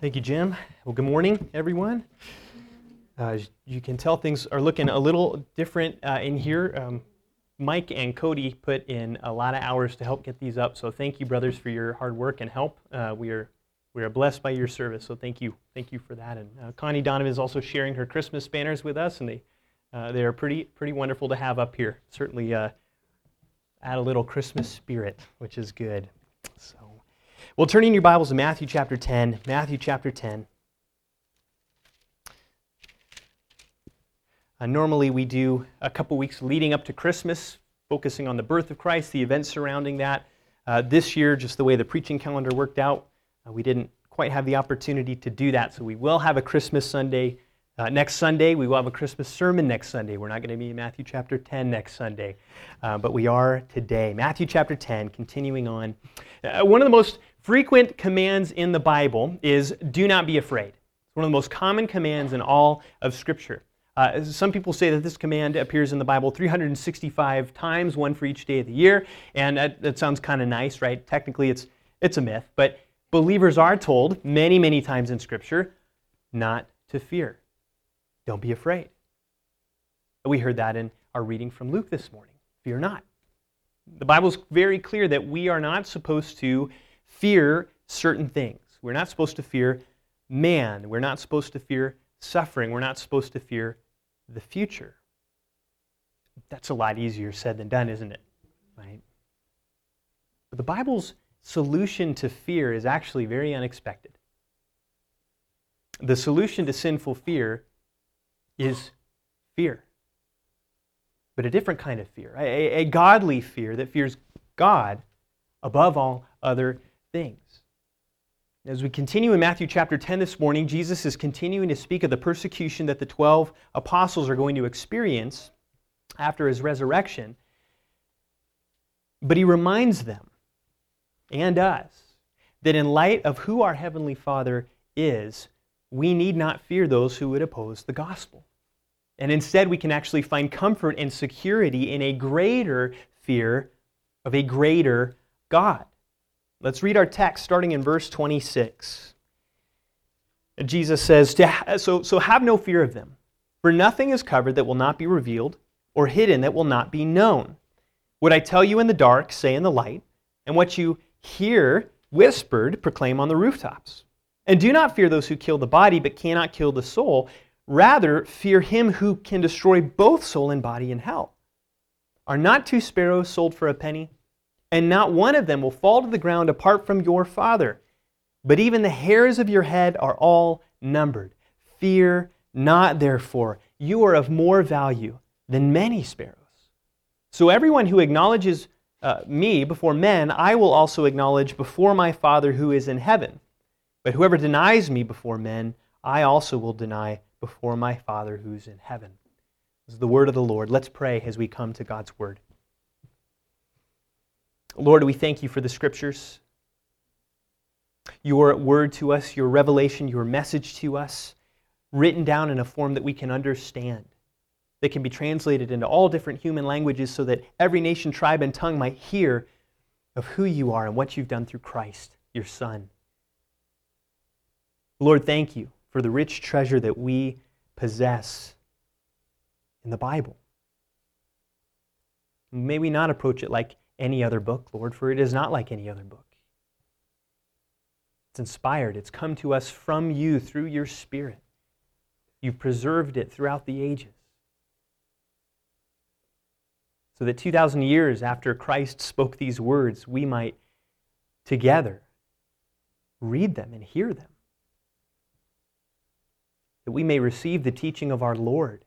Thank you, Jim. Well, good morning, everyone. Uh, you can tell things are looking a little different uh, in here. Um, Mike and Cody put in a lot of hours to help get these up, so thank you, brothers, for your hard work and help. Uh, we are we are blessed by your service, so thank you, thank you for that. And uh, Connie Donovan is also sharing her Christmas banners with us, and they uh, they are pretty pretty wonderful to have up here. Certainly uh, add a little Christmas spirit, which is good. Well, turning in your Bibles to Matthew chapter 10. Matthew chapter 10. Uh, normally, we do a couple weeks leading up to Christmas, focusing on the birth of Christ, the events surrounding that. Uh, this year, just the way the preaching calendar worked out, uh, we didn't quite have the opportunity to do that. So we will have a Christmas Sunday uh, next Sunday, we will have a Christmas sermon next Sunday. We're not going to be in Matthew chapter 10 next Sunday, uh, but we are today. Matthew chapter 10, continuing on. Uh, one of the most frequent commands in the Bible is do not be afraid. It's one of the most common commands in all of Scripture. Uh, some people say that this command appears in the Bible 365 times, one for each day of the year, and that, that sounds kind of nice, right? Technically, it's, it's a myth, but believers are told many, many times in Scripture not to fear. Don't be afraid. We heard that in our reading from Luke this morning. Fear not. The Bible's very clear that we are not supposed to fear certain things. We're not supposed to fear man. We're not supposed to fear suffering. We're not supposed to fear the future. That's a lot easier said than done, isn't it? Right? But the Bible's solution to fear is actually very unexpected. The solution to sinful fear is fear. But a different kind of fear, a, a godly fear that fears God above all other things. As we continue in Matthew chapter 10 this morning, Jesus is continuing to speak of the persecution that the 12 apostles are going to experience after his resurrection. But he reminds them and us that in light of who our Heavenly Father is, we need not fear those who would oppose the gospel. And instead, we can actually find comfort and security in a greater fear of a greater God. Let's read our text starting in verse 26. Jesus says, so, so have no fear of them, for nothing is covered that will not be revealed, or hidden that will not be known. What I tell you in the dark, say in the light, and what you hear whispered, proclaim on the rooftops. And do not fear those who kill the body, but cannot kill the soul Rather, fear him who can destroy both soul and body in hell. Are not two sparrows sold for a penny? And not one of them will fall to the ground apart from your Father. But even the hairs of your head are all numbered. Fear not, therefore. You are of more value than many sparrows. So everyone who acknowledges uh, me before men, I will also acknowledge before my Father who is in heaven. But whoever denies me before men, I also will deny before my Father who's in heaven. This is the word of the Lord. Let's pray as we come to God's word. Lord, we thank you for the scriptures, your word to us, your revelation, your message to us, written down in a form that we can understand, that can be translated into all different human languages so that every nation, tribe, and tongue might hear of who you are and what you've done through Christ, your Son. Lord, thank you for the rich treasure that we possess in the Bible. May we not approach it like any other book, Lord, for it is not like any other book. It's inspired, it's come to us from you through your Spirit. You've preserved it throughout the ages. So that 2,000 years after Christ spoke these words, we might together read them and hear them that we may receive the teaching of our Lord.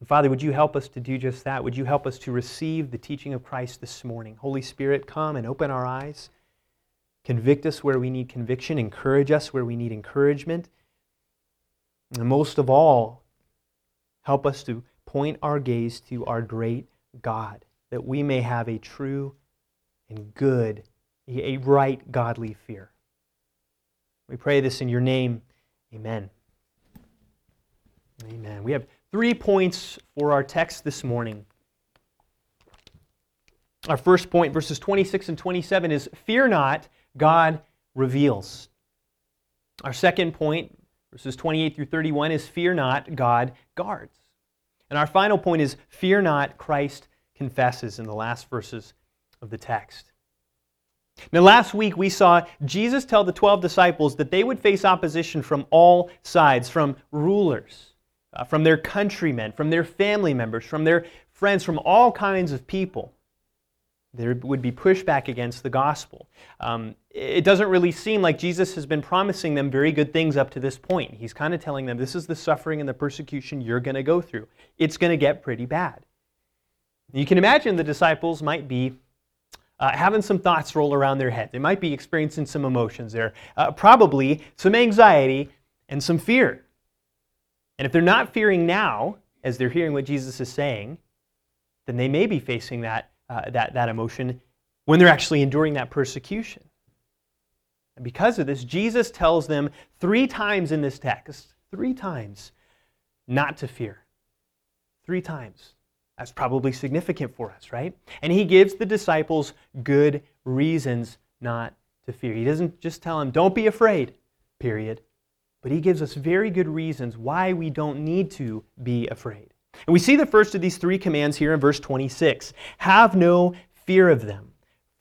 And Father, would you help us to do just that? Would you help us to receive the teaching of Christ this morning? Holy Spirit, come and open our eyes. Convict us where we need conviction. Encourage us where we need encouragement. And most of all, help us to point our gaze to our great God, that we may have a true and good, a right godly fear. We pray this in your name. Amen. Amen. We have three points for our text this morning. Our first point, verses 26 and 27, is Fear not, God reveals. Our second point, verses 28 through 31, is fear not, God guards. And our final point is fear not, Christ confesses in the last verses of the text. Now, last week we saw Jesus tell the 12 disciples that they would face opposition from all sides, from rulers, uh, from their countrymen, from their family members, from their friends, from all kinds of people. There would be pushback against the gospel. Um, it doesn't really seem like Jesus has been promising them very good things up to this point. He's kind of telling them this is the suffering and the persecution you're going to go through. It's going to get pretty bad. You can imagine the disciples might be uh, having some thoughts roll around their head. They might be experiencing some emotions there, uh, probably some anxiety and some fear. And if they're not fearing now, as they're hearing what Jesus is saying, then they may be facing that, uh, that, that emotion when they're actually enduring that persecution. And because of this, Jesus tells them three times in this text, three times, not to fear. Three times. That's probably significant for us, right? And he gives the disciples good reasons not to fear. He doesn't just tell them, don't be afraid, period. But he gives us very good reasons why we don't need to be afraid. And we see the first of these three commands here in verse 26 Have no fear of them,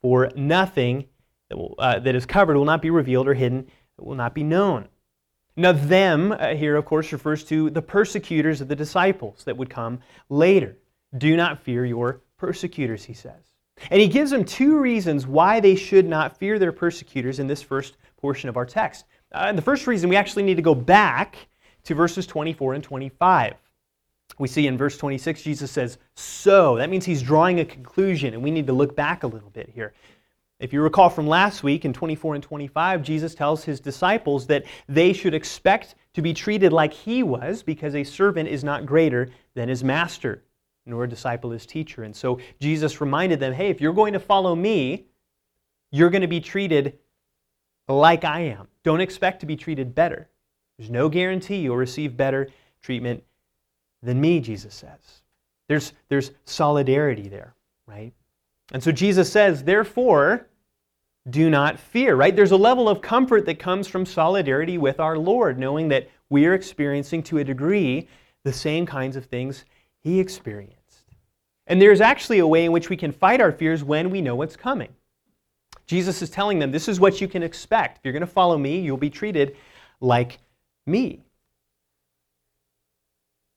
for nothing that, will, uh, that is covered will not be revealed or hidden, it will not be known. Now, them uh, here, of course, refers to the persecutors of the disciples that would come later. Do not fear your persecutors, he says. And he gives them two reasons why they should not fear their persecutors in this first portion of our text. Uh, and the first reason, we actually need to go back to verses 24 and 25. We see in verse 26, Jesus says, So. That means he's drawing a conclusion, and we need to look back a little bit here. If you recall from last week in 24 and 25, Jesus tells his disciples that they should expect to be treated like he was because a servant is not greater than his master nor a disciple his teacher. And so Jesus reminded them hey, if you're going to follow me, you're going to be treated like I am. Don't expect to be treated better. There's no guarantee you'll receive better treatment than me, Jesus says. There's, there's solidarity there, right? And so Jesus says, therefore, do not fear, right? There's a level of comfort that comes from solidarity with our Lord, knowing that we are experiencing to a degree the same kinds of things he experienced. And there's actually a way in which we can fight our fears when we know what's coming. Jesus is telling them, this is what you can expect. If you're going to follow me, you'll be treated like me.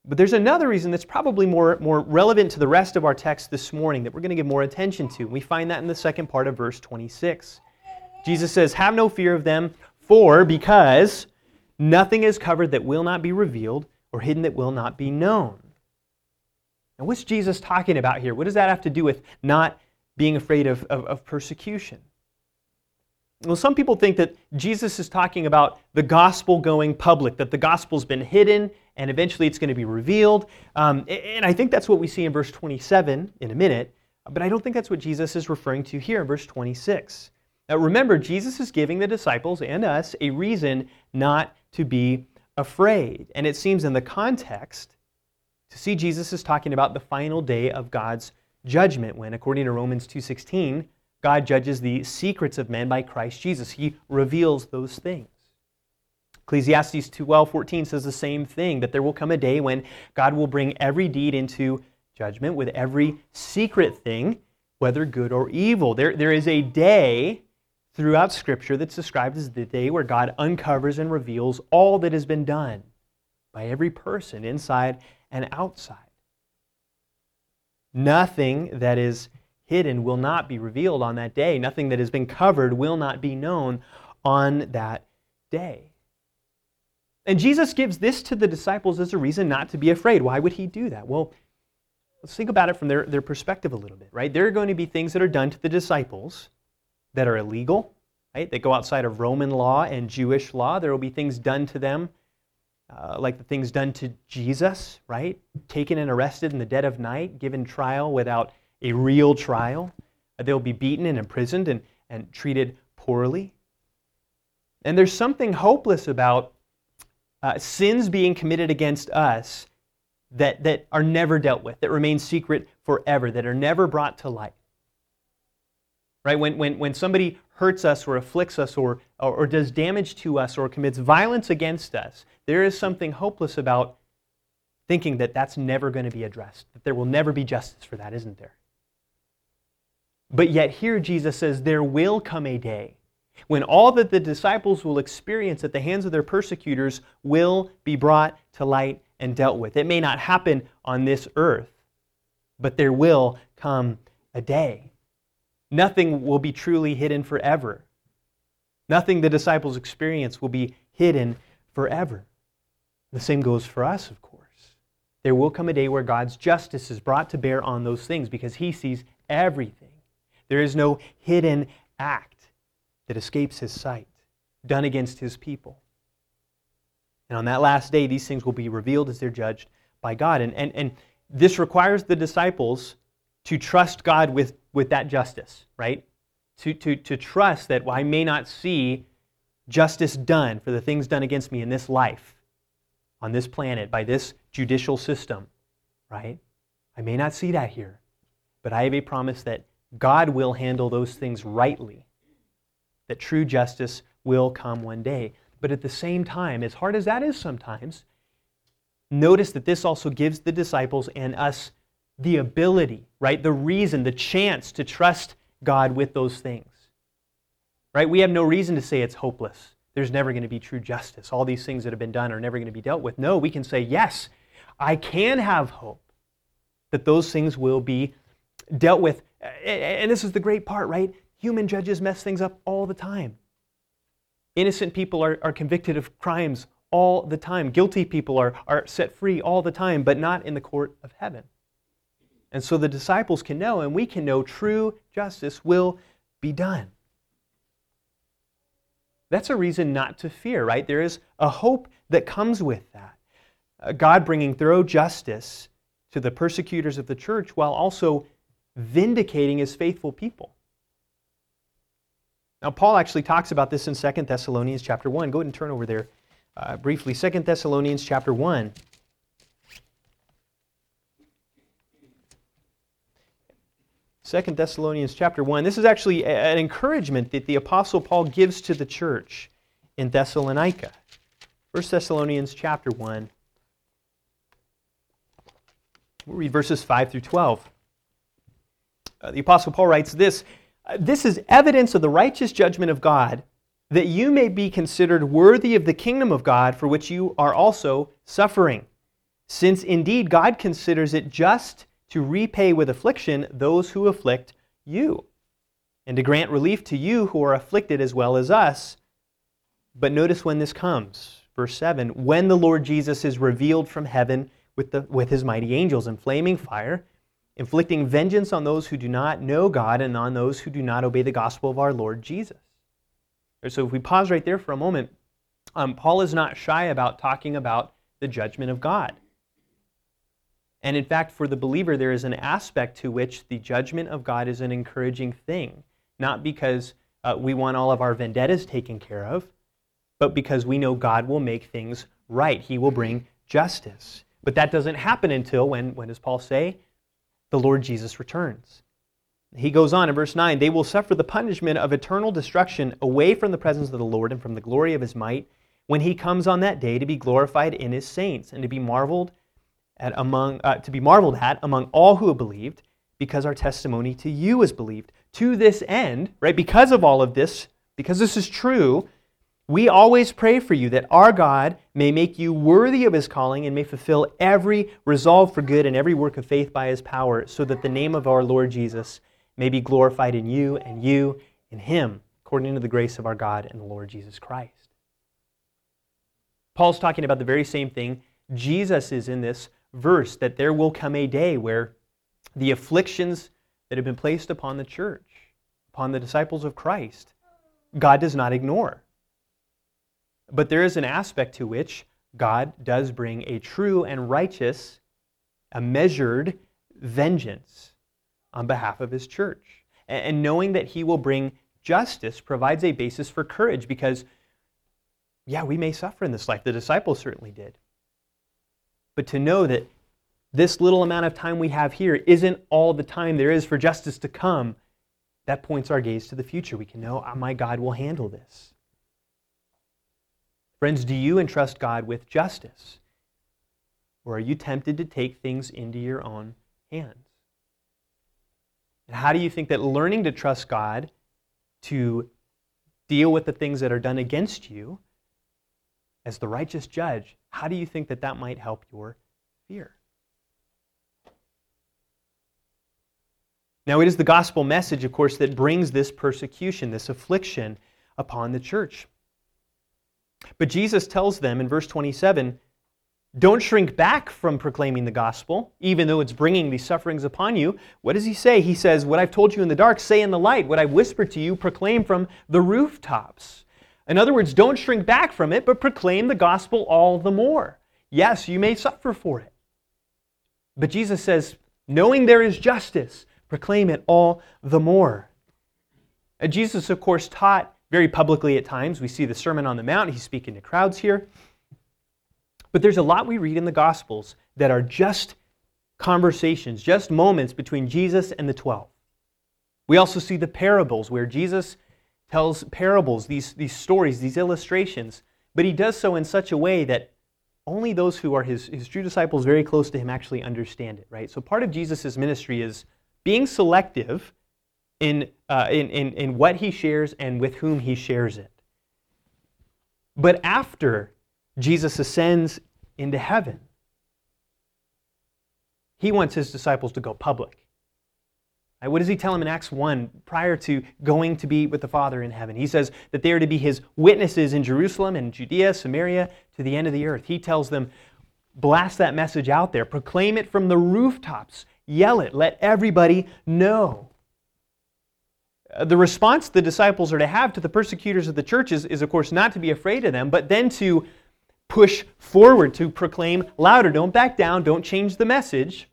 But there's another reason that's probably more, more relevant to the rest of our text this morning that we're going to give more attention to. We find that in the second part of verse 26. Jesus says, Have no fear of them, for because nothing is covered that will not be revealed or hidden that will not be known. Now, what's Jesus talking about here? What does that have to do with not being afraid of, of, of persecution? Well, some people think that Jesus is talking about the gospel going public, that the gospel's been hidden and eventually it's going to be revealed. Um, and I think that's what we see in verse 27 in a minute, but I don't think that's what Jesus is referring to here in verse 26. Now, remember, Jesus is giving the disciples and us a reason not to be afraid. And it seems in the context to see Jesus is talking about the final day of God's judgment when, according to Romans 2.16, God judges the secrets of men by Christ Jesus. He reveals those things. Ecclesiastes 12:14 says the same thing that there will come a day when God will bring every deed into judgment with every secret thing, whether good or evil. There, there is a day throughout Scripture that's described as the day where God uncovers and reveals all that has been done by every person inside and outside. Nothing that is hidden will not be revealed on that day. Nothing that has been covered will not be known on that day. And Jesus gives this to the disciples as a reason not to be afraid. Why would he do that? Well, let's think about it from their, their perspective a little bit, right? There are going to be things that are done to the disciples that are illegal, right? They go outside of Roman law and Jewish law. There will be things done to them uh, like the things done to Jesus, right? Taken and arrested in the dead of night, given trial without a real trial. Uh, they'll be beaten and imprisoned and, and treated poorly. And there's something hopeless about uh, sins being committed against us that, that are never dealt with, that remain secret forever, that are never brought to light. Right? When, when, when somebody hurts us or afflicts us or, or, or does damage to us or commits violence against us, there is something hopeless about thinking that that's never going to be addressed, that there will never be justice for that, isn't there? But yet, here Jesus says, there will come a day when all that the disciples will experience at the hands of their persecutors will be brought to light and dealt with. It may not happen on this earth, but there will come a day. Nothing will be truly hidden forever. Nothing the disciples experience will be hidden forever. The same goes for us, of course. There will come a day where God's justice is brought to bear on those things because He sees everything. There is no hidden act that escapes His sight done against His people. And on that last day, these things will be revealed as they're judged by God. And, and, and this requires the disciples to trust God with, with that justice, right? To, to, to trust that well, I may not see justice done for the things done against me in this life, on this planet, by this judicial system, right? I may not see that here, but I have a promise that God will handle those things rightly, that true justice will come one day. But at the same time, as hard as that is sometimes, notice that this also gives the disciples and us the ability, right? The reason, the chance to trust God with those things. Right? We have no reason to say it's hopeless. There's never going to be true justice. All these things that have been done are never going to be dealt with. No, we can say, yes, I can have hope that those things will be dealt with. And this is the great part, right? Human judges mess things up all the time. Innocent people are, are convicted of crimes all the time. Guilty people are, are set free all the time, but not in the court of heaven. And so the disciples can know, and we can know, true justice will be done. That's a reason not to fear, right? There is a hope that comes with that. Uh, God bringing thorough justice to the persecutors of the church while also vindicating his faithful people. Now, Paul actually talks about this in 2 Thessalonians chapter 1. Go ahead and turn over there uh, briefly. 2 Thessalonians chapter 1. Second Thessalonians chapter 1. This is actually an encouragement that the Apostle Paul gives to the church in Thessalonica. 1 Thessalonians chapter 1. We'll read verses 5 through 12. Uh, the Apostle Paul writes this uh, This is evidence of the righteous judgment of God, that you may be considered worthy of the kingdom of God for which you are also suffering. Since indeed God considers it just to repay with affliction those who afflict you, and to grant relief to you who are afflicted as well as us. But notice when this comes. Verse 7 When the Lord Jesus is revealed from heaven with, the, with his mighty angels in flaming fire, inflicting vengeance on those who do not know God and on those who do not obey the gospel of our Lord Jesus. So if we pause right there for a moment, um, Paul is not shy about talking about the judgment of God. And in fact, for the believer, there is an aspect to which the judgment of God is an encouraging thing. Not because uh, we want all of our vendettas taken care of, but because we know God will make things right. He will bring justice. But that doesn't happen until, when, when does Paul say? The Lord Jesus returns. He goes on in verse 9 they will suffer the punishment of eternal destruction away from the presence of the Lord and from the glory of his might when he comes on that day to be glorified in his saints and to be marveled at among, uh, to be marveled at among all who have believed, because our testimony to you is believed. To this end, right, because of all of this, because this is true, we always pray for you that our God may make you worthy of his calling and may fulfill every resolve for good and every work of faith by his power, so that the name of our Lord Jesus may be glorified in you and you in him, according to the grace of our God and the Lord Jesus Christ. Paul's talking about the very same thing Jesus is in this verse that there will come a day where the afflictions that have been placed upon the church, upon the disciples of Christ, God does not ignore. But there is an aspect to which God does bring a true and righteous, a measured vengeance on behalf of his church. And knowing that he will bring justice provides a basis for courage because, yeah, we may suffer in this life. The disciples certainly did. But to know that this little amount of time we have here isn't all the time there is for justice to come, that points our gaze to the future. We can know, oh, my God will handle this. Friends, do you entrust God with justice? Or are you tempted to take things into your own hands? And how do you think that learning to trust God to deal with the things that are done against you as the righteous judge, how do you think that that might help your fear? Now, it is the gospel message, of course, that brings this persecution, this affliction upon the church. But Jesus tells them in verse 27 don't shrink back from proclaiming the gospel, even though it's bringing these sufferings upon you. What does he say? He says, What I've told you in the dark, say in the light. What I've whispered to you, proclaim from the rooftops. In other words, don't shrink back from it, but proclaim the gospel all the more. Yes, you may suffer for it. But Jesus says, knowing there is justice, proclaim it all the more. And Jesus, of course, taught very publicly at times. We see the Sermon on the Mount, he's speaking to crowds here. But there's a lot we read in the Gospels that are just conversations, just moments between Jesus and the 12. We also see the parables where Jesus tells parables, these, these stories, these illustrations, but he does so in such a way that only those who are his, his true disciples very close to him actually understand it, right? So part of Jesus' ministry is being selective in, uh, in, in, in what he shares and with whom he shares it. But after Jesus ascends into heaven. He wants his disciples to go public. What does he tell them in Acts 1 prior to going to be with the Father in heaven? He says that they are to be his witnesses in Jerusalem and Judea, Samaria, to the end of the earth. He tells them, blast that message out there, proclaim it from the rooftops, yell it, let everybody know. The response the disciples are to have to the persecutors of the church is, is, of course, not to be afraid of them, but then to push forward to proclaim louder. Don't back down. Don't change the message.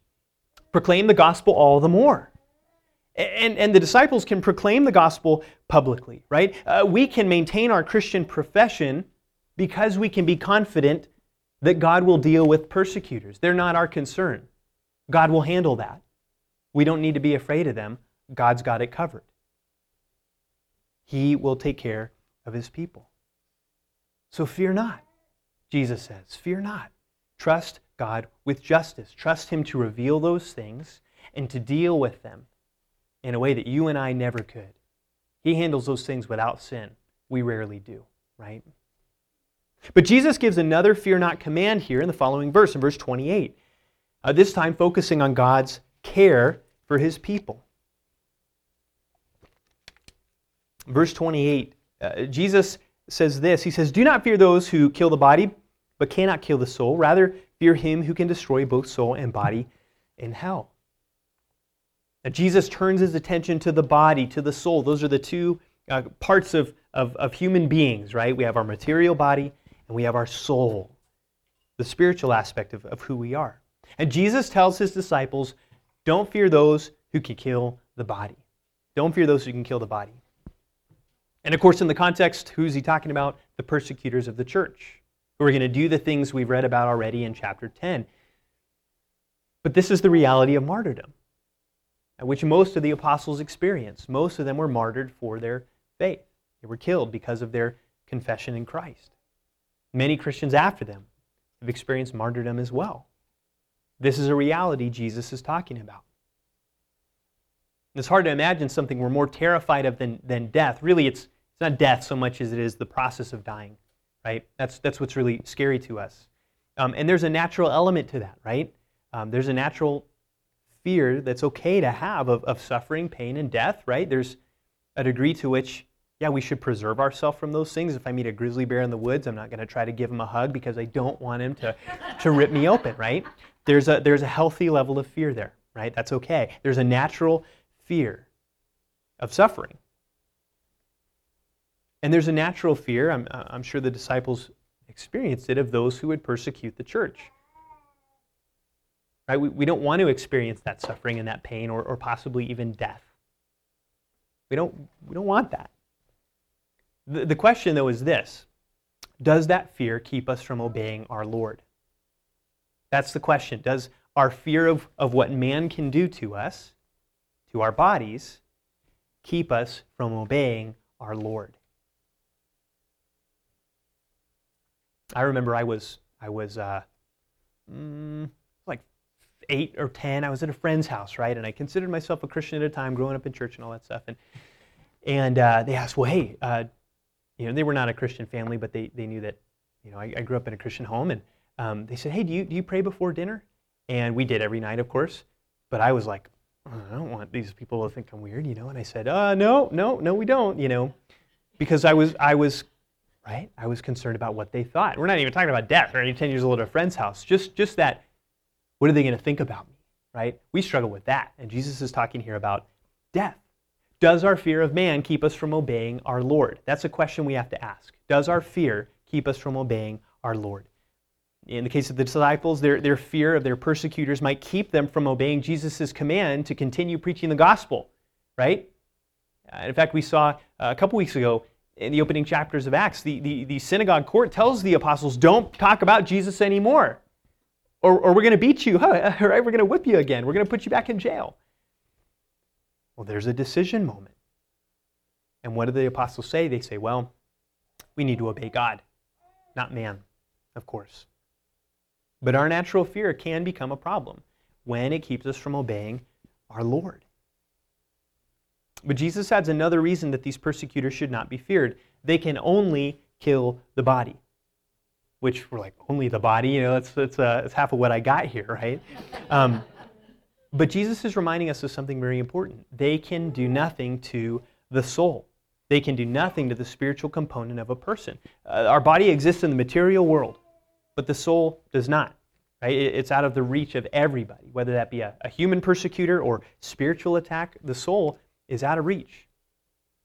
Proclaim the gospel all the more. And, and the disciples can proclaim the gospel publicly, right? Uh, we can maintain our Christian profession because we can be confident that God will deal with persecutors. They're not our concern. God will handle that. We don't need to be afraid of them. God's got it covered. He will take care of his people. So fear not. Jesus says, Fear not. Trust God with justice. Trust Him to reveal those things and to deal with them in a way that you and I never could. He handles those things without sin. We rarely do, right? But Jesus gives another fear not command here in the following verse, in verse 28. Uh, this time focusing on God's care for his people. Verse 28, uh, Jesus says this He says, Do not fear those who kill the body, but cannot kill the soul. Rather, fear him who can destroy both soul and body in hell. Now, Jesus turns his attention to the body, to the soul. Those are the two uh, parts of, of, of human beings, right? We have our material body and we have our soul, the spiritual aspect of, of who we are. And Jesus tells his disciples, don't fear those who can kill the body. Don't fear those who can kill the body. And of course, in the context, who's he talking about? The persecutors of the church, who are going to do the things we've read about already in chapter 10. But this is the reality of martyrdom, which most of the apostles experienced. Most of them were martyred for their faith, they were killed because of their confession in Christ. Many Christians after them have experienced martyrdom as well. This is a reality Jesus is talking about. It's hard to imagine something we're more terrified of than, than death. Really, it's it's not death so much as it is the process of dying, right? That's, that's what's really scary to us. Um, and there's a natural element to that, right? Um, there's a natural fear that's okay to have of, of suffering, pain, and death, right? There's a degree to which, yeah, we should preserve ourselves from those things. If I meet a grizzly bear in the woods, I'm not going to try to give him a hug because I don't want him to, to rip me open, right? There's a, there's a healthy level of fear there, right? That's okay. There's a natural fear of suffering. And there's a natural fear, I'm, I'm sure the disciples experienced it, of those who would persecute the church. Right? We, we don't want to experience that suffering and that pain or, or possibly even death. We don't, we don't want that. The, the question, though, is this Does that fear keep us from obeying our Lord? That's the question. Does our fear of, of what man can do to us, to our bodies, keep us from obeying our Lord. I remember I was I was uh, mm, like eight or ten. I was at a friend's house, right, and I considered myself a Christian at a time, growing up in church and all that stuff. And and uh, they asked, well, hey, uh, you know, they were not a Christian family, but they they knew that, you know, I, I grew up in a Christian home, and um, they said, hey, do you do you pray before dinner? And we did every night, of course. But I was like, I don't want these people to think I'm weird, you know. And I said, uh, no, no, no, we don't, you know, because I was I was right? I was concerned about what they thought. We're not even talking about death or any 10 years old at a friend's house. Just, just that, what are they going to think about me, right? We struggle with that. And Jesus is talking here about death. Does our fear of man keep us from obeying our Lord? That's a question we have to ask. Does our fear keep us from obeying our Lord? In the case of the disciples, their, their fear of their persecutors might keep them from obeying Jesus' command to continue preaching the gospel, right? Uh, in fact, we saw uh, a couple weeks ago in the opening chapters of Acts, the, the, the synagogue court tells the apostles, don't talk about Jesus anymore, or, or we're going to beat you, huh? right? We're going to whip you again. We're going to put you back in jail. Well, there's a decision moment. And what do the apostles say? They say, well, we need to obey God, not man, of course. But our natural fear can become a problem when it keeps us from obeying our Lord. But Jesus adds another reason that these persecutors should not be feared. They can only kill the body. Which we're like, only the body? You know, that's, that's, uh, that's half of what I got here, right? Um, but Jesus is reminding us of something very important. They can do nothing to the soul, they can do nothing to the spiritual component of a person. Uh, our body exists in the material world, but the soul does not. Right? It's out of the reach of everybody, whether that be a, a human persecutor or spiritual attack. The soul is out of reach,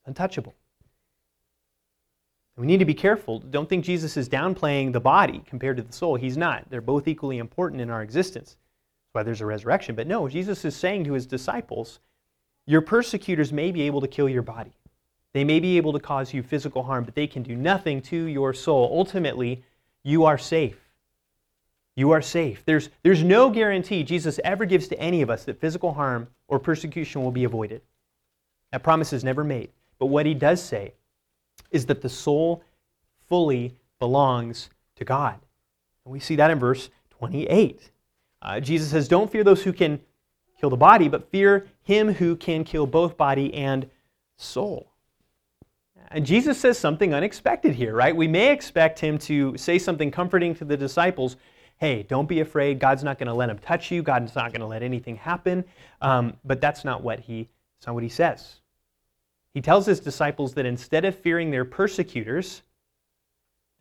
untouchable. We need to be careful. Don't think Jesus is downplaying the body compared to the soul. He's not. They're both equally important in our existence. That's why there's a resurrection. But no, Jesus is saying to his disciples, your persecutors may be able to kill your body. They may be able to cause you physical harm, but they can do nothing to your soul. Ultimately, you are safe. You are safe. There's, there's no guarantee Jesus ever gives to any of us that physical harm or persecution will be avoided. That promise is never made. But what he does say is that the soul fully belongs to God. And we see that in verse 28. Uh, Jesus says, Don't fear those who can kill the body, but fear him who can kill both body and soul. And Jesus says something unexpected here, right? We may expect him to say something comforting to the disciples. Hey, don't be afraid. God's not going to let him touch you. God's not going to let anything happen. Um, but that's not what he. That's not what he says. He tells his disciples that instead of fearing their persecutors,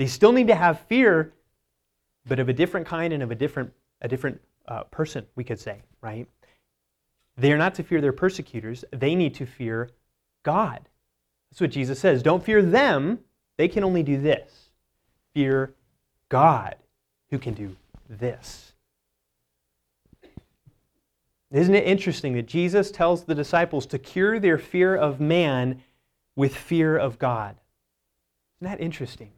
they still need to have fear, but of a different kind and of a different, a different uh, person, we could say, right? They are not to fear their persecutors, they need to fear God. That's what Jesus says. Don't fear them, they can only do this. Fear God, who can do this. Isn't it interesting that Jesus tells the disciples to cure their fear of man with fear of God? Isn't that interesting?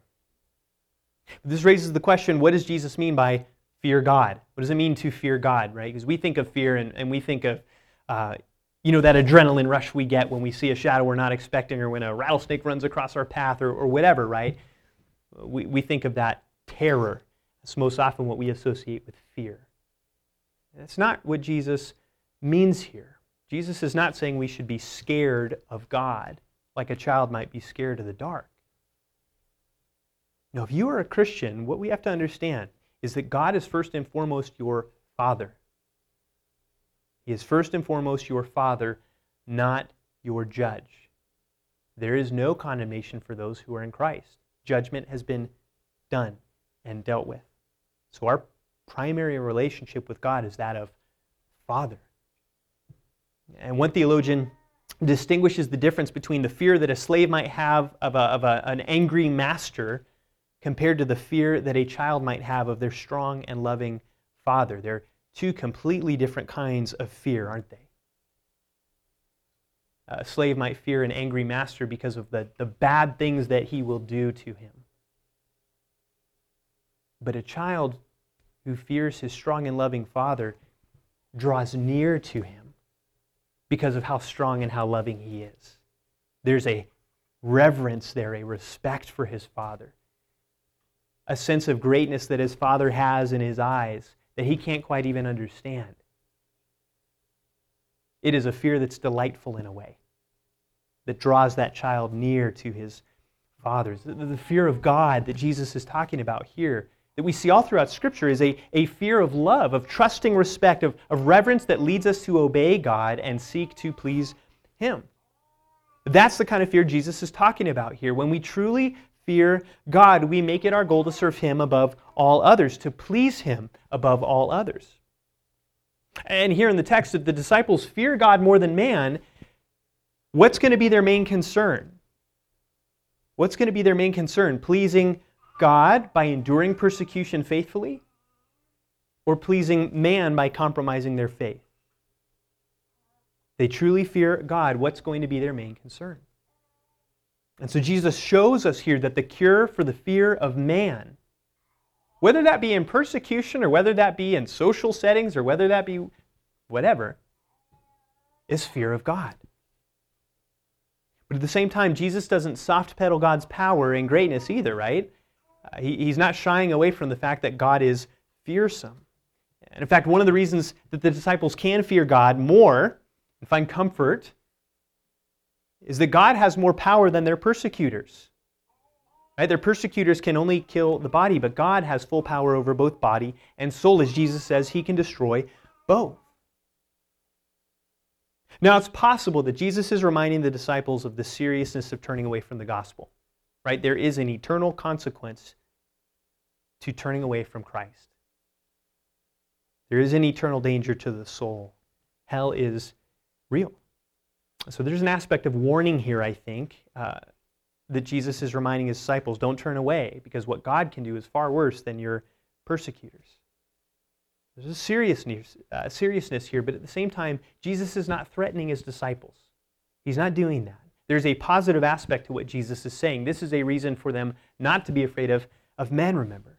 This raises the question what does Jesus mean by fear God? What does it mean to fear God, right? Because we think of fear and, and we think of, uh, you know, that adrenaline rush we get when we see a shadow we're not expecting or when a rattlesnake runs across our path or, or whatever, right? We, we think of that terror. That's most often what we associate with fear. That's not what Jesus means here. Jesus is not saying we should be scared of God like a child might be scared of the dark. Now, if you are a Christian, what we have to understand is that God is first and foremost your Father. He is first and foremost your Father, not your judge. There is no condemnation for those who are in Christ. Judgment has been done and dealt with. So, our primary relationship with God is that of Father. And one theologian distinguishes the difference between the fear that a slave might have of, a, of a, an angry master compared to the fear that a child might have of their strong and loving father. They're two completely different kinds of fear, aren't they? A slave might fear an angry master because of the, the bad things that he will do to him. But a child who fears his strong and loving father draws near to him because of how strong and how loving he is. There's a reverence there, a respect for his father, a sense of greatness that his father has in his eyes that he can't quite even understand. It is a fear that's delightful in a way, that draws that child near to his fathers. The fear of God that Jesus is talking about here, that we see all throughout Scripture, is a, a fear of love, of trusting respect, of, of reverence that leads us to obey God and seek to please Him. That's the kind of fear Jesus is talking about here. When we truly fear God, we make it our goal to serve Him above all others, to please Him above all others. And here in the text, if the disciples fear God more than man, what's going to be their main concern? What's going to be their main concern? Pleasing God by enduring persecution faithfully? Or pleasing man by compromising their faith? They truly fear God. What's going to be their main concern? And so Jesus shows us here that the cure for the fear of man, whether that be in persecution or whether that be in social settings or whether that be whatever, is fear of God. But at the same time, Jesus doesn't soft pedal God's power and greatness either, right? Uh, he, he's not shying away from the fact that God is fearsome. And in fact, one of the reasons that the disciples can fear God more and find comfort is that God has more power than their persecutors. Right? Their persecutors can only kill the body, but God has full power over both body and soul. As Jesus says, He can destroy both. Now, it's possible that Jesus is reminding the disciples of the seriousness of turning away from the gospel. Right? There is an eternal consequence to turning away from Christ. There is an eternal danger to the soul. Hell is real. So there's an aspect of warning here, I think, uh, that Jesus is reminding his disciples don't turn away, because what God can do is far worse than your persecutors. There's a seriousness, uh, seriousness here, but at the same time, Jesus is not threatening his disciples. He's not doing that. There's a positive aspect to what Jesus is saying. This is a reason for them not to be afraid of, of men, remember.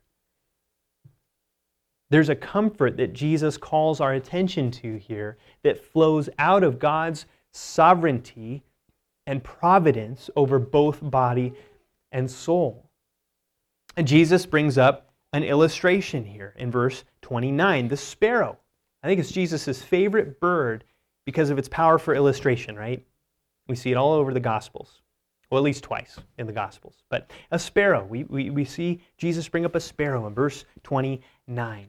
There's a comfort that Jesus calls our attention to here that flows out of God's sovereignty and providence over both body and soul. And Jesus brings up an illustration here in verse 29 the sparrow. I think it's Jesus' favorite bird because of its power for illustration, right? We see it all over the Gospels. Well, at least twice in the Gospels. But a sparrow, we, we, we see Jesus bring up a sparrow in verse 29.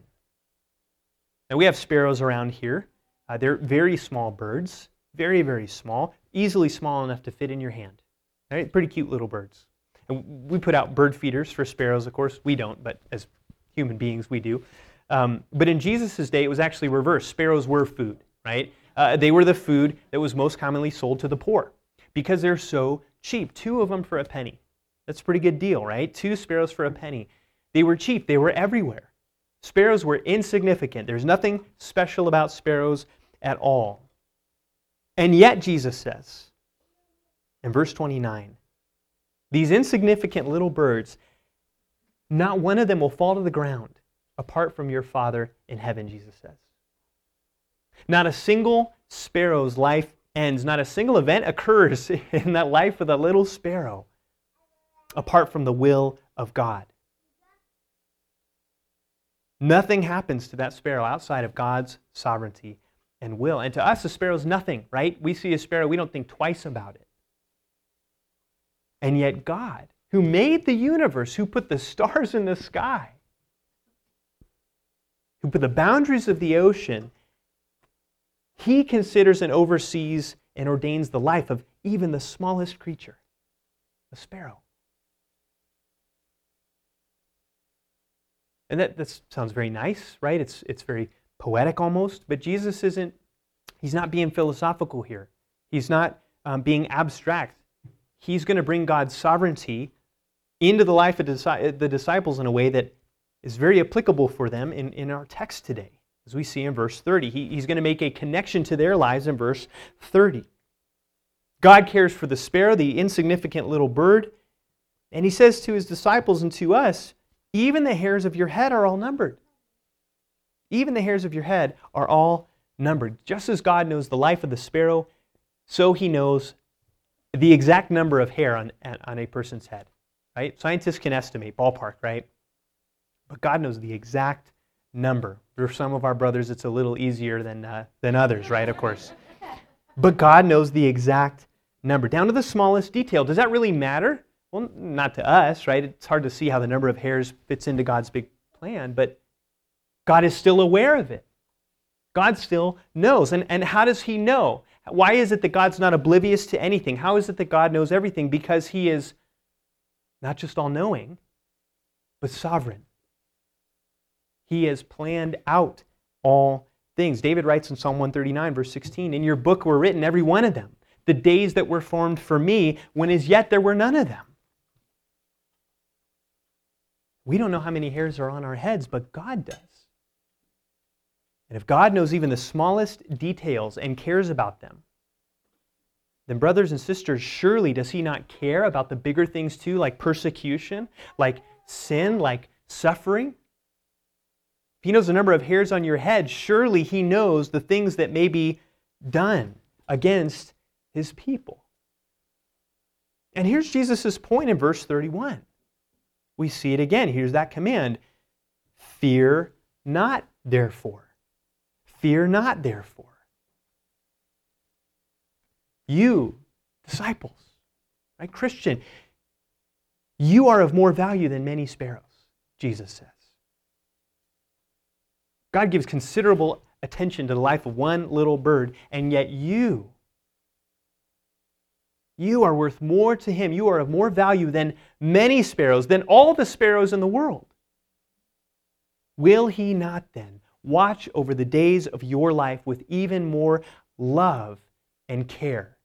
Now, we have sparrows around here. Uh, they're very small birds, very, very small, easily small enough to fit in your hand. Right? Pretty cute little birds. And we put out bird feeders for sparrows, of course. We don't, but as human beings, we do. Um, but in Jesus' day, it was actually reversed. Sparrows were food, right? Uh, they were the food that was most commonly sold to the poor because they're so cheap. Two of them for a penny. That's a pretty good deal, right? Two sparrows for a penny. They were cheap, they were everywhere. Sparrows were insignificant. There's nothing special about sparrows at all. And yet, Jesus says in verse 29 these insignificant little birds, not one of them will fall to the ground apart from your Father in heaven, Jesus says. Not a single sparrow's life ends, not a single event occurs in that life of the little sparrow apart from the will of God. Nothing happens to that sparrow outside of God's sovereignty and will. And to us, a sparrow is nothing, right? We see a sparrow, we don't think twice about it. And yet, God, who made the universe, who put the stars in the sky, who put the boundaries of the ocean, he considers and oversees and ordains the life of even the smallest creature, a sparrow. And that, that sounds very nice, right? It's, it's very poetic almost, but Jesus isn't, he's not being philosophical here. He's not um, being abstract. He's going to bring God's sovereignty into the life of the disciples in a way that is very applicable for them in, in our text today, as we see in verse 30. He, he's going to make a connection to their lives in verse 30. God cares for the sparrow, the insignificant little bird, and he says to his disciples and to us, even the hairs of your head are all numbered. Even the hairs of your head are all numbered. Just as God knows the life of the sparrow, so he knows the exact number of hair on, on a person's head, right? Scientists can estimate, ballpark, right? But God knows the exact number. For some of our brothers, it's a little easier than, uh, than others, right? Of course. But God knows the exact number, down to the smallest detail. Does that really matter? Well, not to us, right? It's hard to see how the number of hairs fits into God's big plan, but God is still aware of it. God still knows. And, and how does He know? Why is it that God's not oblivious to anything? How is it that God knows everything? Because He is not just all knowing, but sovereign. He has planned out all things. David writes in Psalm 139, verse 16 In your book were written, every one of them, the days that were formed for me, when as yet there were none of them. We don't know how many hairs are on our heads, but God does. And if God knows even the smallest details and cares about them, then, brothers and sisters, surely does He not care about the bigger things too, like persecution, like sin, like suffering? He knows the number of hairs on your head, surely He knows the things that may be done against His people. And here's Jesus' point in verse 31. We see it again. Here's that command Fear not, therefore. Fear not, therefore. You, disciples, right? Christian, you are of more value than many sparrows, Jesus says. God gives considerable attention to the life of one little bird, and yet you, you are worth more to Him. You are of more value than many sparrows, than all the sparrows in the world. Will He not then watch over the days of your life with even more love and care?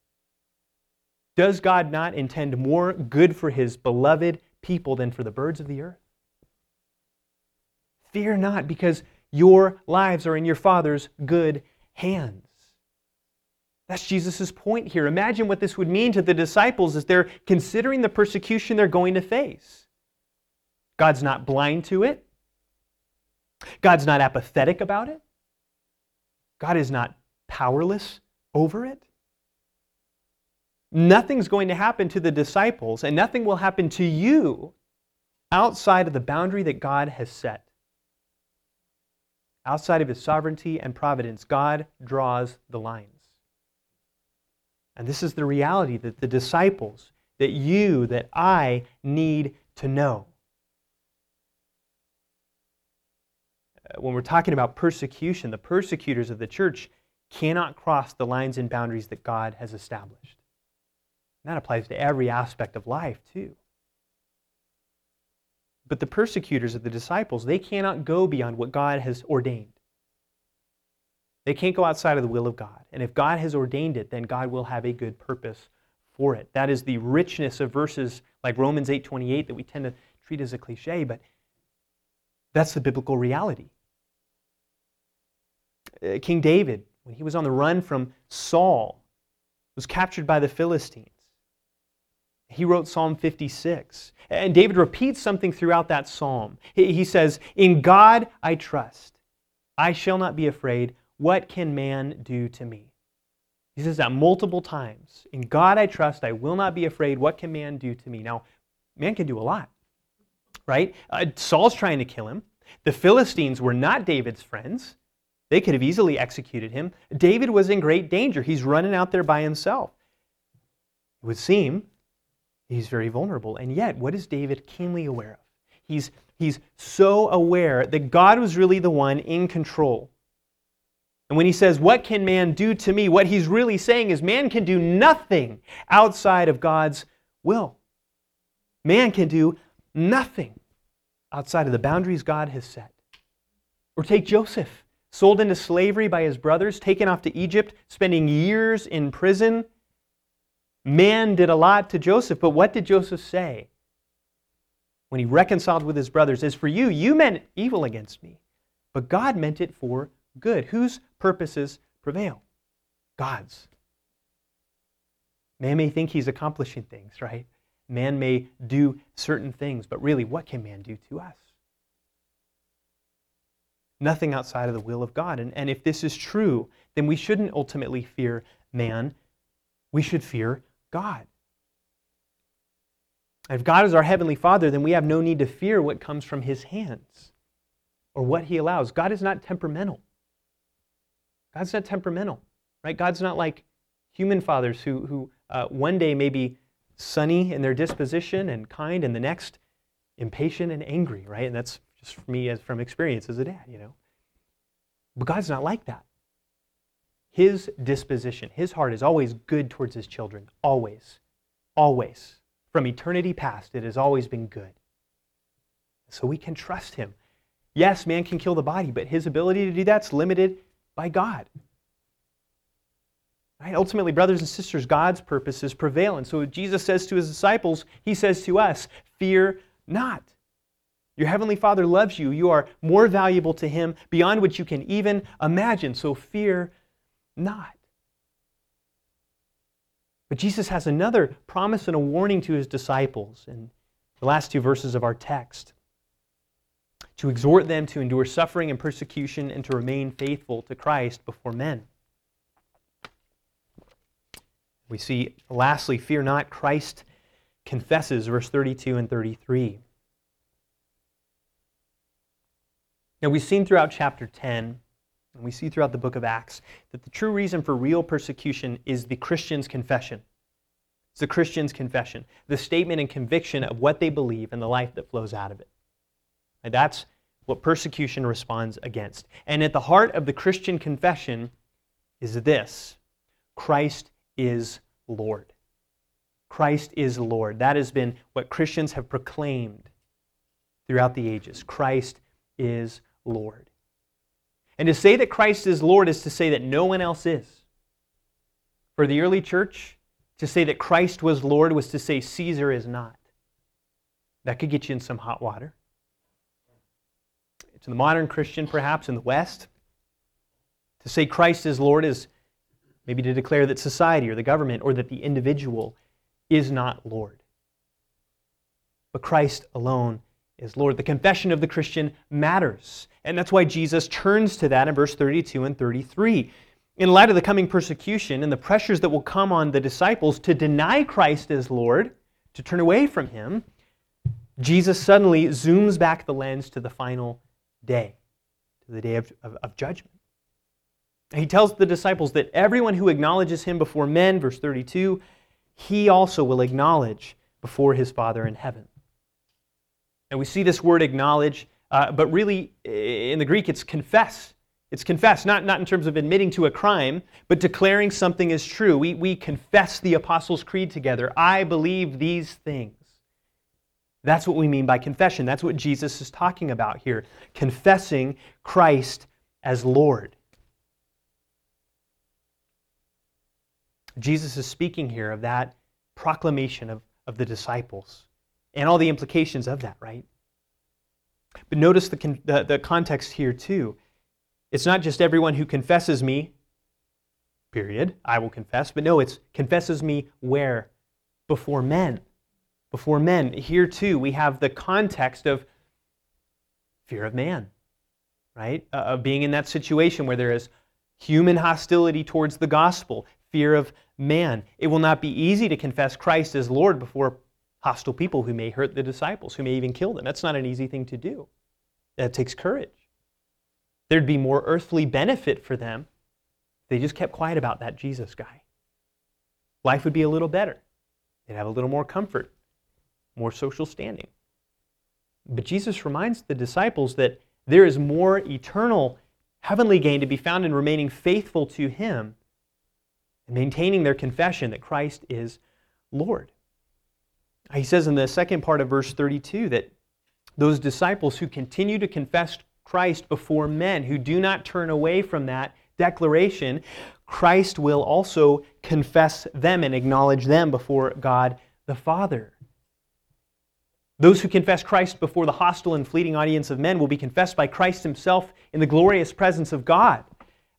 Does God not intend more good for his beloved people than for the birds of the earth? Fear not, because your lives are in your Father's good hands. That's Jesus' point here. Imagine what this would mean to the disciples as they're considering the persecution they're going to face. God's not blind to it. God's not apathetic about it. God is not powerless over it. Nothing's going to happen to the disciples, and nothing will happen to you outside of the boundary that God has set. Outside of his sovereignty and providence, God draws the lines. And this is the reality that the disciples, that you, that I need to know. Uh, when we're talking about persecution, the persecutors of the church cannot cross the lines and boundaries that God has established. And that applies to every aspect of life, too. But the persecutors of the disciples, they cannot go beyond what God has ordained. They can't go outside of the will of God. And if God has ordained it, then God will have a good purpose for it. That is the richness of verses like Romans 8:28 that we tend to treat as a cliche, but that's the biblical reality. Uh, King David, when he was on the run from Saul, was captured by the Philistines. He wrote Psalm 56. And David repeats something throughout that psalm. He says, In God I trust. I shall not be afraid. What can man do to me? He says that multiple times. In God I trust. I will not be afraid. What can man do to me? Now, man can do a lot, right? Uh, Saul's trying to kill him. The Philistines were not David's friends. They could have easily executed him. David was in great danger. He's running out there by himself. It would seem he's very vulnerable. And yet, what is David keenly aware of? He's, he's so aware that God was really the one in control. And when he says, What can man do to me? what he's really saying is, Man can do nothing outside of God's will. Man can do nothing outside of the boundaries God has set. Or take Joseph sold into slavery by his brothers, taken off to Egypt, spending years in prison. Man did a lot to Joseph, but what did Joseph say when he reconciled with his brothers? As for you, you meant evil against me, but God meant it for good. Whose purposes prevail? God's. Man may think he's accomplishing things, right? Man may do certain things, but really, what can man do to us? nothing outside of the will of God. And, and if this is true, then we shouldn't ultimately fear man. We should fear God. If God is our Heavenly Father, then we have no need to fear what comes from His hands or what He allows. God is not temperamental. God's not temperamental, right? God's not like human fathers who, who uh, one day may be sunny in their disposition and kind, and the next impatient and angry, right? And that's just for me as from experience as a dad, you know. But God's not like that. His disposition, his heart is always good towards his children, always, always. From eternity past, it has always been good. So we can trust him. Yes, man can kill the body, but his ability to do that's limited by God. Right? Ultimately, brothers and sisters, God's purposes prevail. And so Jesus says to his disciples, he says to us, Fear not. Your heavenly Father loves you. You are more valuable to him beyond what you can even imagine. So fear not. But Jesus has another promise and a warning to his disciples in the last two verses of our text to exhort them to endure suffering and persecution and to remain faithful to Christ before men. We see, lastly, fear not, Christ confesses, verse 32 and 33. Now, we've seen throughout chapter 10 and we see throughout the book of Acts that the true reason for real persecution is the Christian's confession. It's the Christian's confession, the statement and conviction of what they believe and the life that flows out of it. And that's what persecution responds against. And at the heart of the Christian confession is this Christ is Lord. Christ is Lord. That has been what Christians have proclaimed throughout the ages. Christ is Lord. And to say that Christ is Lord is to say that no one else is. For the early church, to say that Christ was Lord was to say Caesar is not. That could get you in some hot water. To the modern Christian, perhaps in the West, to say Christ is Lord is maybe to declare that society or the government or that the individual is not Lord. But Christ alone is Lord. The confession of the Christian matters. And that's why Jesus turns to that in verse 32 and 33. In light of the coming persecution and the pressures that will come on the disciples to deny Christ as Lord, to turn away from him, Jesus suddenly zooms back the lens to the final day, to the day of, of, of judgment. He tells the disciples that everyone who acknowledges him before men, verse 32, he also will acknowledge before his Father in heaven. And we see this word acknowledge, uh, but really in the Greek it's confess. It's confess, not, not in terms of admitting to a crime, but declaring something is true. We, we confess the Apostles' Creed together. I believe these things. That's what we mean by confession. That's what Jesus is talking about here. Confessing Christ as Lord. Jesus is speaking here of that proclamation of, of the disciples and all the implications of that, right? But notice the, con- the, the context here, too. It's not just everyone who confesses me, period, I will confess, but no, it's confesses me where? Before men. Before men. Here, too, we have the context of fear of man, right? Uh, of being in that situation where there is human hostility towards the gospel, fear of man. It will not be easy to confess Christ as Lord before hostile people who may hurt the disciples, who may even kill them. That's not an easy thing to do. That takes courage. There'd be more earthly benefit for them they just kept quiet about that Jesus guy. Life would be a little better. They'd have a little more comfort, more social standing. But Jesus reminds the disciples that there is more eternal heavenly gain to be found in remaining faithful to Him and maintaining their confession that Christ is Lord. He says in the second part of verse 32 that those disciples who continue to confess Christ before men, who do not turn away from that declaration, Christ will also confess them and acknowledge them before God the Father. Those who confess Christ before the hostile and fleeting audience of men will be confessed by Christ himself in the glorious presence of God.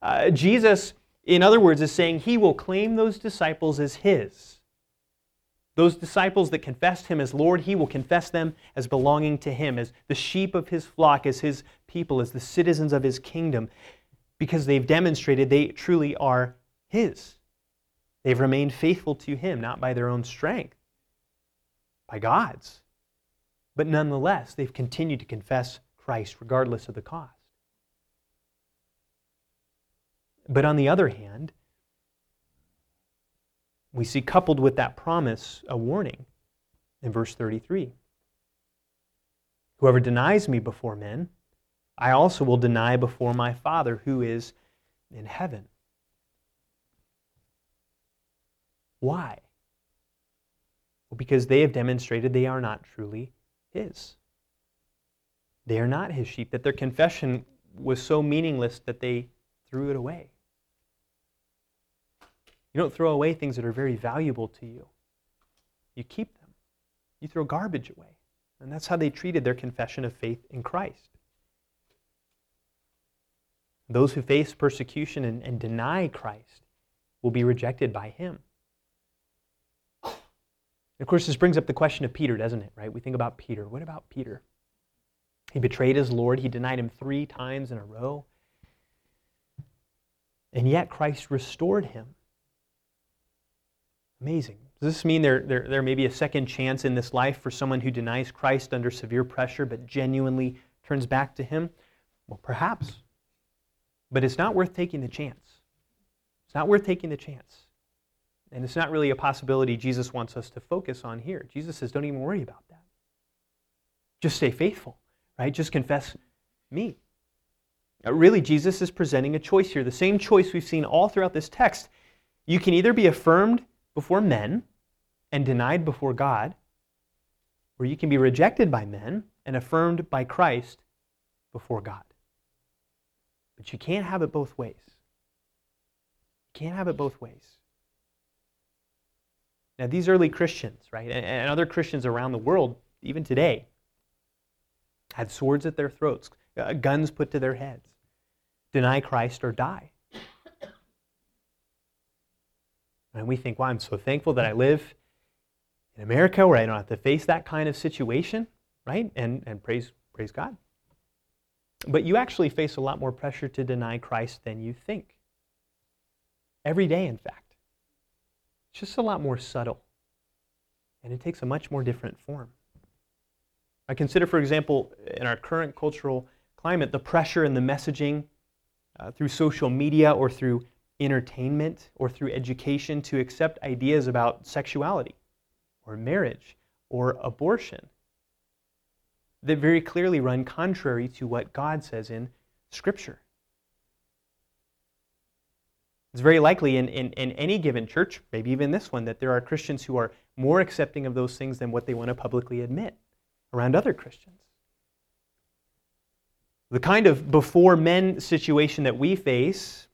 Uh, Jesus, in other words, is saying he will claim those disciples as his. Those disciples that confessed him as Lord, he will confess them as belonging to him, as the sheep of his flock, as his people, as the citizens of his kingdom, because they've demonstrated they truly are his. They've remained faithful to him, not by their own strength, by God's. But nonetheless, they've continued to confess Christ regardless of the cost. But on the other hand, we see coupled with that promise a warning in verse 33. Whoever denies me before men, I also will deny before my Father who is in heaven. Why? Well, because they have demonstrated they are not truly His. They are not His sheep, that their confession was so meaningless that they threw it away. You don't throw away things that are very valuable to you, you keep them. You throw garbage away. And that's how they treated their confession of faith in Christ. Those who face persecution and, and deny Christ will be rejected by Him. of course, this brings up the question of Peter, doesn't it? Right? We think about Peter. What about Peter? He betrayed his Lord. He denied him three times in a row. And yet Christ restored him. Amazing. Does this mean there, there, there may be a second chance in this life for someone who denies Christ under severe pressure but genuinely turns back to him? Well, perhaps. But it's not worth taking the chance. It's not worth taking the chance. And it's not really a possibility Jesus wants us to focus on here. Jesus says, don't even worry about that. Just stay faithful, right? Just confess me. Now, really, Jesus is presenting a choice here, the same choice we've seen all throughout this text. You can either be affirmed before men and denied before God, or you can be rejected by men and affirmed by Christ before God. But you can't have it both ways. You can't have it both ways. Now, these early Christians, right, and other Christians around the world, even today, had swords at their throats, uh, guns put to their heads. Deny Christ or die. And we think, well, I'm so thankful that I live in America where I don't have to face that kind of situation, right? And, and praise, praise God. But you actually face a lot more pressure to deny Christ than you think. Every day, in fact. It's just a lot more subtle. And it takes a much more different form. I consider, for example, in our current cultural climate, the pressure and the messaging uh, through social media or through entertainment or through education to accept ideas about sexuality or marriage or abortion that very clearly run contrary to what God says in Scripture. It's very likely in, in, in, any given church, maybe even this one, that there are Christians who are more accepting of those things than what they want to publicly admit around other Christians. The kind of before men situation that we face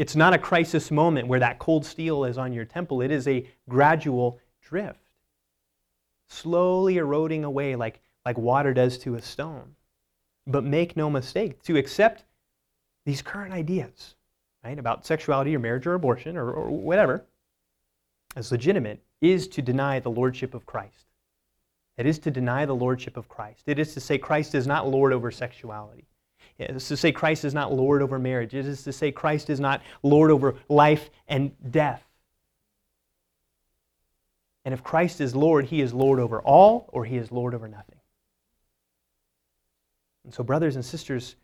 it's not a crisis moment where that cold steel is on your temple. It is a gradual drift, slowly eroding away like, like water does to a stone. But make no mistake, to accept these current ideas, right, about sexuality or marriage or abortion or, or whatever, as legitimate, is to deny the lordship of Christ. It is to deny the lordship of Christ. It is to say Christ is not Lord over sexuality. It is to say Christ is not Lord over marriage. It is to say Christ is not Lord over life and death. And if Christ is Lord, he is Lord over all or he is Lord over nothing. And so, brothers and sisters,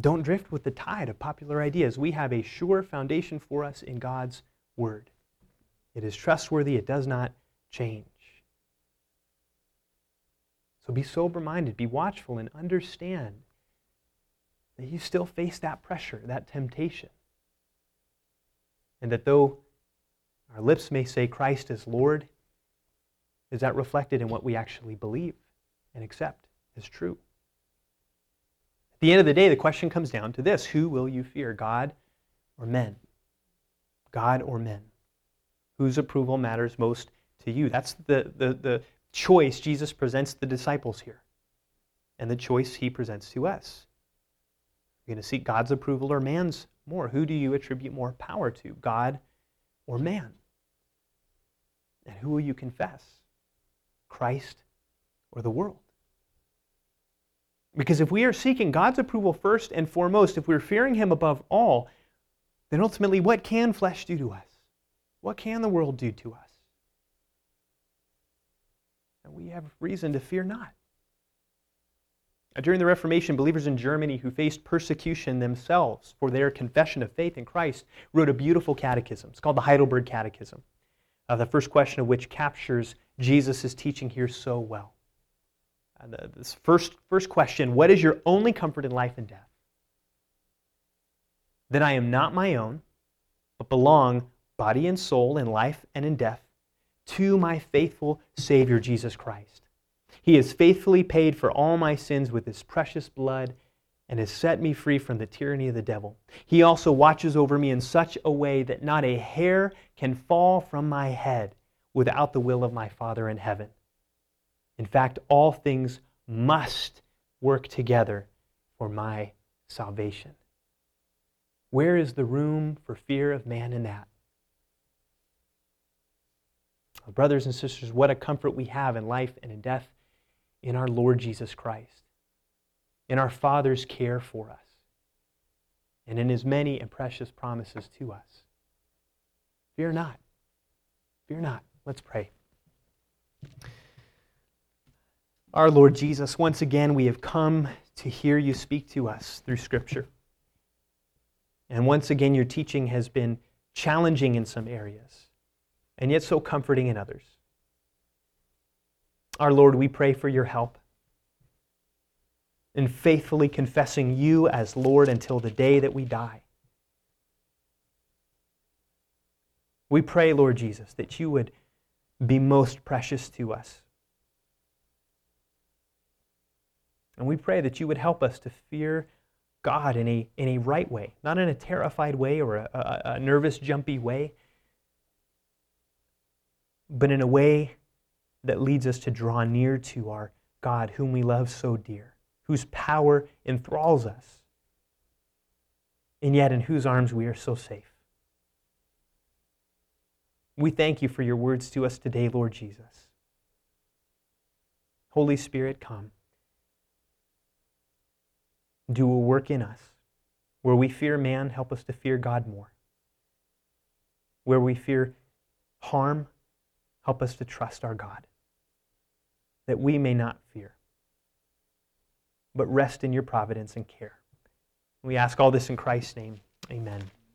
don't drift with the tide of popular ideas. We have a sure foundation for us in God's Word. It is trustworthy, it does not change. So be sober minded, be watchful, and understand that you still face that pressure, that temptation. And that though our lips may say Christ is Lord, is that reflected in what we actually believe and accept as true? At the end of the day, the question comes down to this Who will you fear, God or men? God or men? Whose approval matters most to you? That's the, the, the choice Jesus presents the disciples here, and the choice he presents to us. You're going to seek God's approval or man's more. Who do you attribute more power to, God or man? And who will you confess, Christ or the world? Because if we are seeking God's approval first and foremost, if we're fearing Him above all, then ultimately, what can flesh do to us? What can the world do to us? and we have reason to fear not. During the Reformation, believers in Germany who faced persecution themselves for their confession of faith in Christ wrote a beautiful catechism. It's called the Heidelberg Catechism, uh, the first question of which captures Jesus' teaching here so well. Uh, the, this first, first question What is your only comfort in life and death? That I am not my own, but belong, body and soul, in life and in death, to my faithful Savior, Jesus Christ he has faithfully paid for all my sins with his precious blood and has set me free from the tyranny of the devil. He also watches over me in such a way that not a hair can fall from my head without the will of my Father in heaven. In fact, all things must work together for my salvation. Where is the room for fear of man in that? Brothers and sisters, what a comfort we have in life and in death in our Lord Jesus Christ, in our Father's care for us, and in his many and precious promises to us. Fear not. Fear not. Let's pray. Our Lord Jesus, once again we have come to hear you speak to us through Scripture. And once again, your teaching has been challenging in some areas, and yet so comforting in others. Our Lord, we pray for your help in faithfully confessing you as Lord until the day that we die. We pray, Lord Jesus, that you would be most precious to us. And we pray that you would help us to fear God in a, in a right way, not in a terrified way or a, a, a nervous, jumpy way, but in a way that leads us to draw near to our God, whom we love so dear, whose power enthralls us, and yet in whose arms we are so safe. We thank you for your words to us today, Lord Jesus. Holy Spirit, come. Do a work in us. Where we fear man, help us to fear God more. Where we fear harm, help us to trust our God that we may not fear, but rest in your providence and care. We ask all this in Christ's name. Amen.